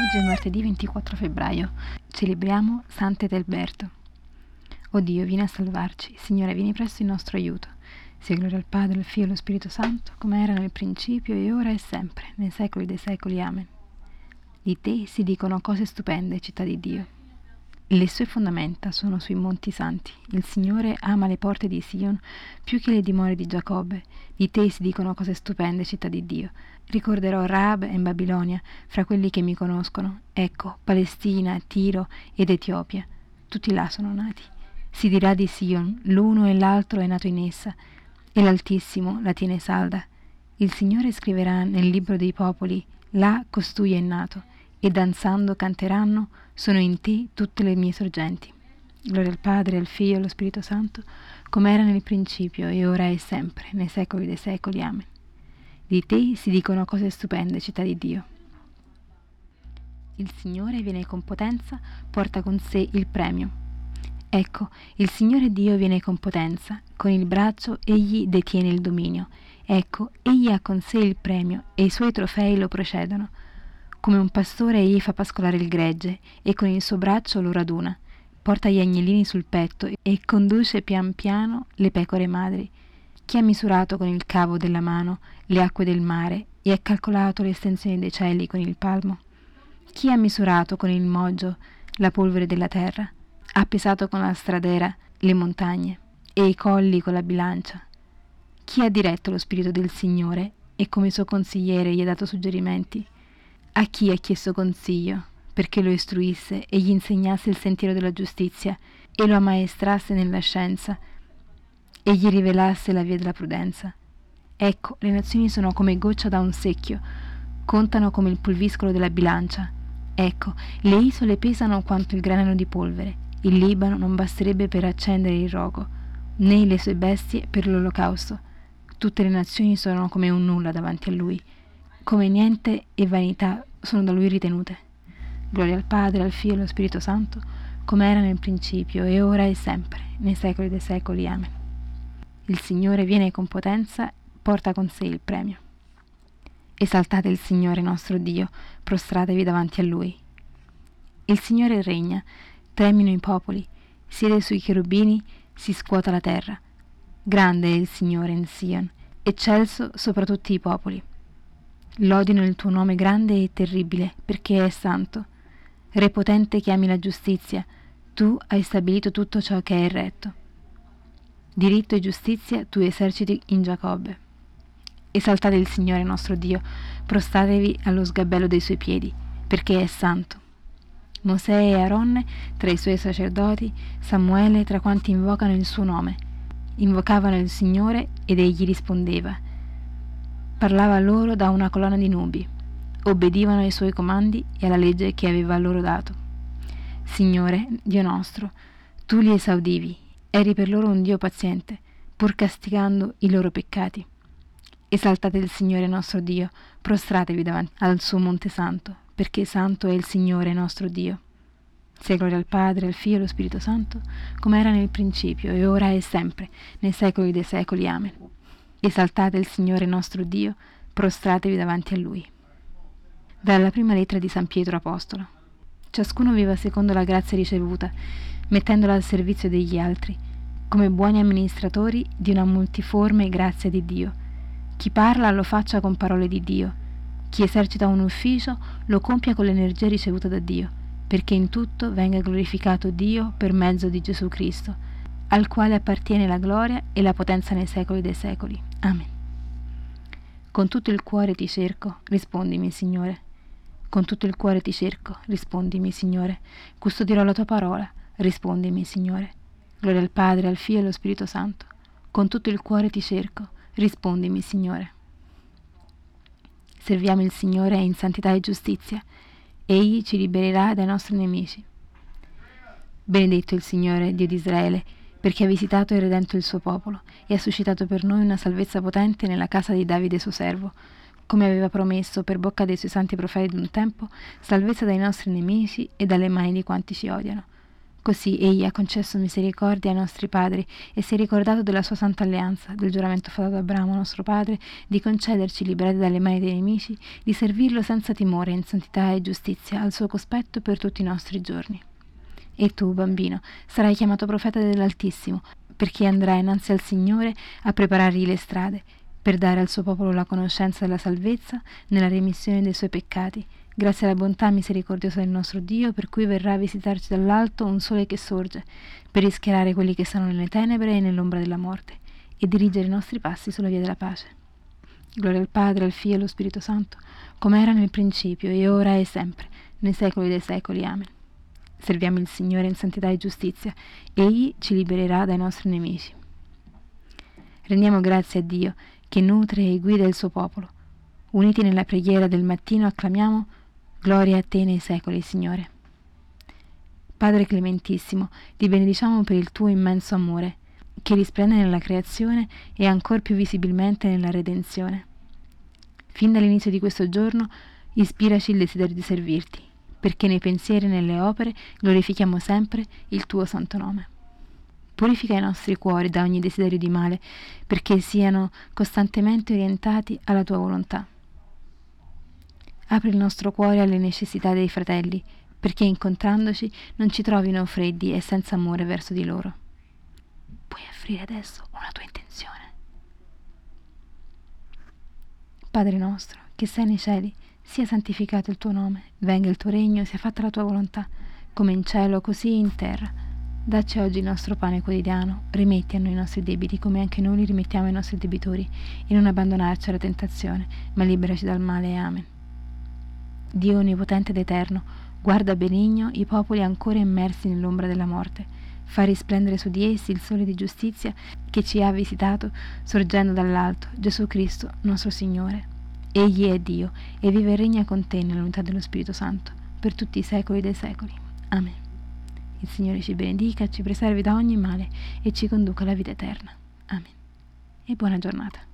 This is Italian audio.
Oggi è martedì 24 febbraio. Celebriamo Sant'Edelberto. O Dio, vieni a salvarci. Signore, vieni presto in nostro aiuto. Sia gloria al Padre, al Figlio e allo Spirito Santo, come era nel principio e ora e sempre, nei secoli dei secoli. Amen. Di te si dicono cose stupende, città di Dio. Le sue fondamenta sono sui monti santi. Il Signore ama le porte di Sion più che le dimore di Giacobbe. Di te si dicono cose stupende, città di Dio. Ricorderò Raab e Babilonia fra quelli che mi conoscono. Ecco, Palestina, Tiro ed Etiopia. Tutti là sono nati. Si dirà di Sion, l'uno e l'altro è nato in essa, e l'Altissimo la tiene salda. Il Signore scriverà nel libro dei popoli, là costui è nato e danzando canteranno, sono in te tutte le mie sorgenti. Gloria al Padre, al Figlio e allo Spirito Santo, come era nel principio e ora e sempre, nei secoli dei secoli. Amen. Di te si dicono cose stupende, città di Dio. Il Signore viene con potenza, porta con sé il premio. Ecco, il Signore Dio viene con potenza, con il braccio egli detiene il dominio. Ecco, egli ha con sé il premio e i suoi trofei lo precedono. Come un pastore egli fa pascolare il gregge e con il suo braccio lo raduna. Porta gli agnellini sul petto e conduce pian piano le pecore madri. Chi ha misurato con il cavo della mano le acque del mare e ha calcolato l'estensione dei cieli con il palmo? Chi ha misurato con il moggio la polvere della terra? Ha pesato con la stradera le montagne e i colli con la bilancia? Chi ha diretto lo spirito del Signore e come suo consigliere gli ha dato suggerimenti? A chi ha chiesto consiglio perché lo istruisse e gli insegnasse il sentiero della giustizia e lo ammaestrasse nella scienza e gli rivelasse la via della prudenza? Ecco, le nazioni sono come goccia da un secchio, contano come il pulviscolo della bilancia. Ecco, le isole pesano quanto il granello di polvere. Il Libano non basterebbe per accendere il rogo, né le sue bestie per l'olocausto. Tutte le nazioni sono come un nulla davanti a lui come niente e vanità sono da lui ritenute. Gloria al Padre, al Figlio e allo Spirito Santo, come era nel principio, e ora e sempre, nei secoli dei secoli. Amen. Il Signore viene con potenza, porta con sé il premio. Esaltate il Signore nostro Dio, prostratevi davanti a Lui. Il Signore regna, tremino i popoli, siede sui cherubini, si scuota la terra. Grande è il Signore in Sion, eccelso sopra tutti i popoli. Lodino il tuo nome grande e terribile, perché è santo. Re potente che ami la giustizia, tu hai stabilito tutto ciò che è retto. Diritto e giustizia tu eserciti in Giacobbe. Esaltate il Signore nostro Dio, prostratevi allo sgabello dei suoi piedi, perché è santo. Mosè e Aronne tra i suoi sacerdoti, Samuele tra quanti invocano il suo nome. Invocavano il Signore ed egli rispondeva parlava loro da una colonna di nubi, obbedivano ai suoi comandi e alla legge che aveva loro dato. Signore, Dio nostro, tu li esaudivi, eri per loro un Dio paziente, pur castigando i loro peccati. Esaltate il Signore nostro Dio, prostratevi davanti al suo monte santo, perché santo è il Signore nostro Dio. Sia gloria al Padre, al Figlio e allo Spirito Santo, come era nel principio, e ora e sempre, nei secoli dei secoli. Amen. Esaltate il Signore nostro Dio, prostratevi davanti a Lui. Dalla prima lettera di San Pietro Apostolo. Ciascuno viva secondo la grazia ricevuta, mettendola al servizio degli altri, come buoni amministratori di una multiforme grazia di Dio. Chi parla lo faccia con parole di Dio. Chi esercita un ufficio lo compia con l'energia ricevuta da Dio, perché in tutto venga glorificato Dio per mezzo di Gesù Cristo al quale appartiene la gloria e la potenza nei secoli dei secoli. Amen. Con tutto il cuore ti cerco, rispondimi, Signore. Con tutto il cuore ti cerco, rispondimi, Signore. Custodirò la tua parola, rispondimi, Signore. Gloria al Padre, al Figlio e allo Spirito Santo. Con tutto il cuore ti cerco, rispondimi, Signore. Serviamo il Signore in santità e giustizia. Egli ci libererà dai nostri nemici. Benedetto il Signore, Dio di Israele, perché ha visitato e redento il suo popolo e ha suscitato per noi una salvezza potente nella casa di Davide suo servo, come aveva promesso per bocca dei suoi santi profeti d'un tempo, salvezza dai nostri nemici e dalle mani di quanti ci odiano, Così egli ha concesso misericordia ai nostri padri e si è ricordato della sua santa alleanza, del giuramento fatto ad Abramo nostro padre, di concederci, liberati dalle mani dei nemici, di servirlo senza timore, in santità e giustizia, al suo cospetto per tutti i nostri giorni. E tu, bambino, sarai chiamato profeta dell'Altissimo, perché andrai innanzi al Signore a preparargli le strade, per dare al suo popolo la conoscenza della salvezza nella remissione dei suoi peccati, grazie alla bontà misericordiosa del nostro Dio, per cui verrà a visitarci dall'alto un sole che sorge, per rischiarare quelli che stanno nelle tenebre e nell'ombra della morte, e dirigere i nostri passi sulla via della pace. Gloria al Padre, al Figlio e allo Spirito Santo, come era nel principio, e ora e sempre, nei secoli dei secoli. Amen. Serviamo il Signore in santità e giustizia, Egli ci libererà dai nostri nemici. Rendiamo grazie a Dio, che nutre e guida il suo popolo. Uniti nella preghiera del mattino acclamiamo Gloria a te nei secoli, Signore. Padre clementissimo, ti benediciamo per il tuo immenso amore, che risplende nella creazione e ancor più visibilmente nella redenzione. Fin dall'inizio di questo giorno, ispiraci il desiderio di servirti, perché nei pensieri e nelle opere glorifichiamo sempre il tuo santo nome. Purifica i nostri cuori da ogni desiderio di male, perché siano costantemente orientati alla tua volontà. Apri il nostro cuore alle necessità dei fratelli, perché incontrandoci non ci trovino freddi e senza amore verso di loro. Puoi offrire adesso una tua intenzione. Padre nostro, che sei nei cieli, sia santificato il tuo nome, venga il tuo regno, sia fatta la tua volontà, come in cielo, così in terra. Dacci oggi il nostro pane quotidiano, rimetti a noi i nostri debiti come anche noi li rimettiamo ai nostri debitori, e non abbandonarci alla tentazione, ma liberaci dal male. Amen. Dio onnipotente ed eterno, guarda benigno i popoli ancora immersi nell'ombra della morte. Fa risplendere su di essi il sole di giustizia che ci ha visitato, sorgendo dall'alto, Gesù Cristo, nostro Signore. Egli è Dio e vive e regna con te nell'unità dello Spirito Santo, per tutti i secoli dei secoli. Amen. Il Signore ci benedica, ci preservi da ogni male e ci conduca alla vita eterna. Amen. E buona giornata.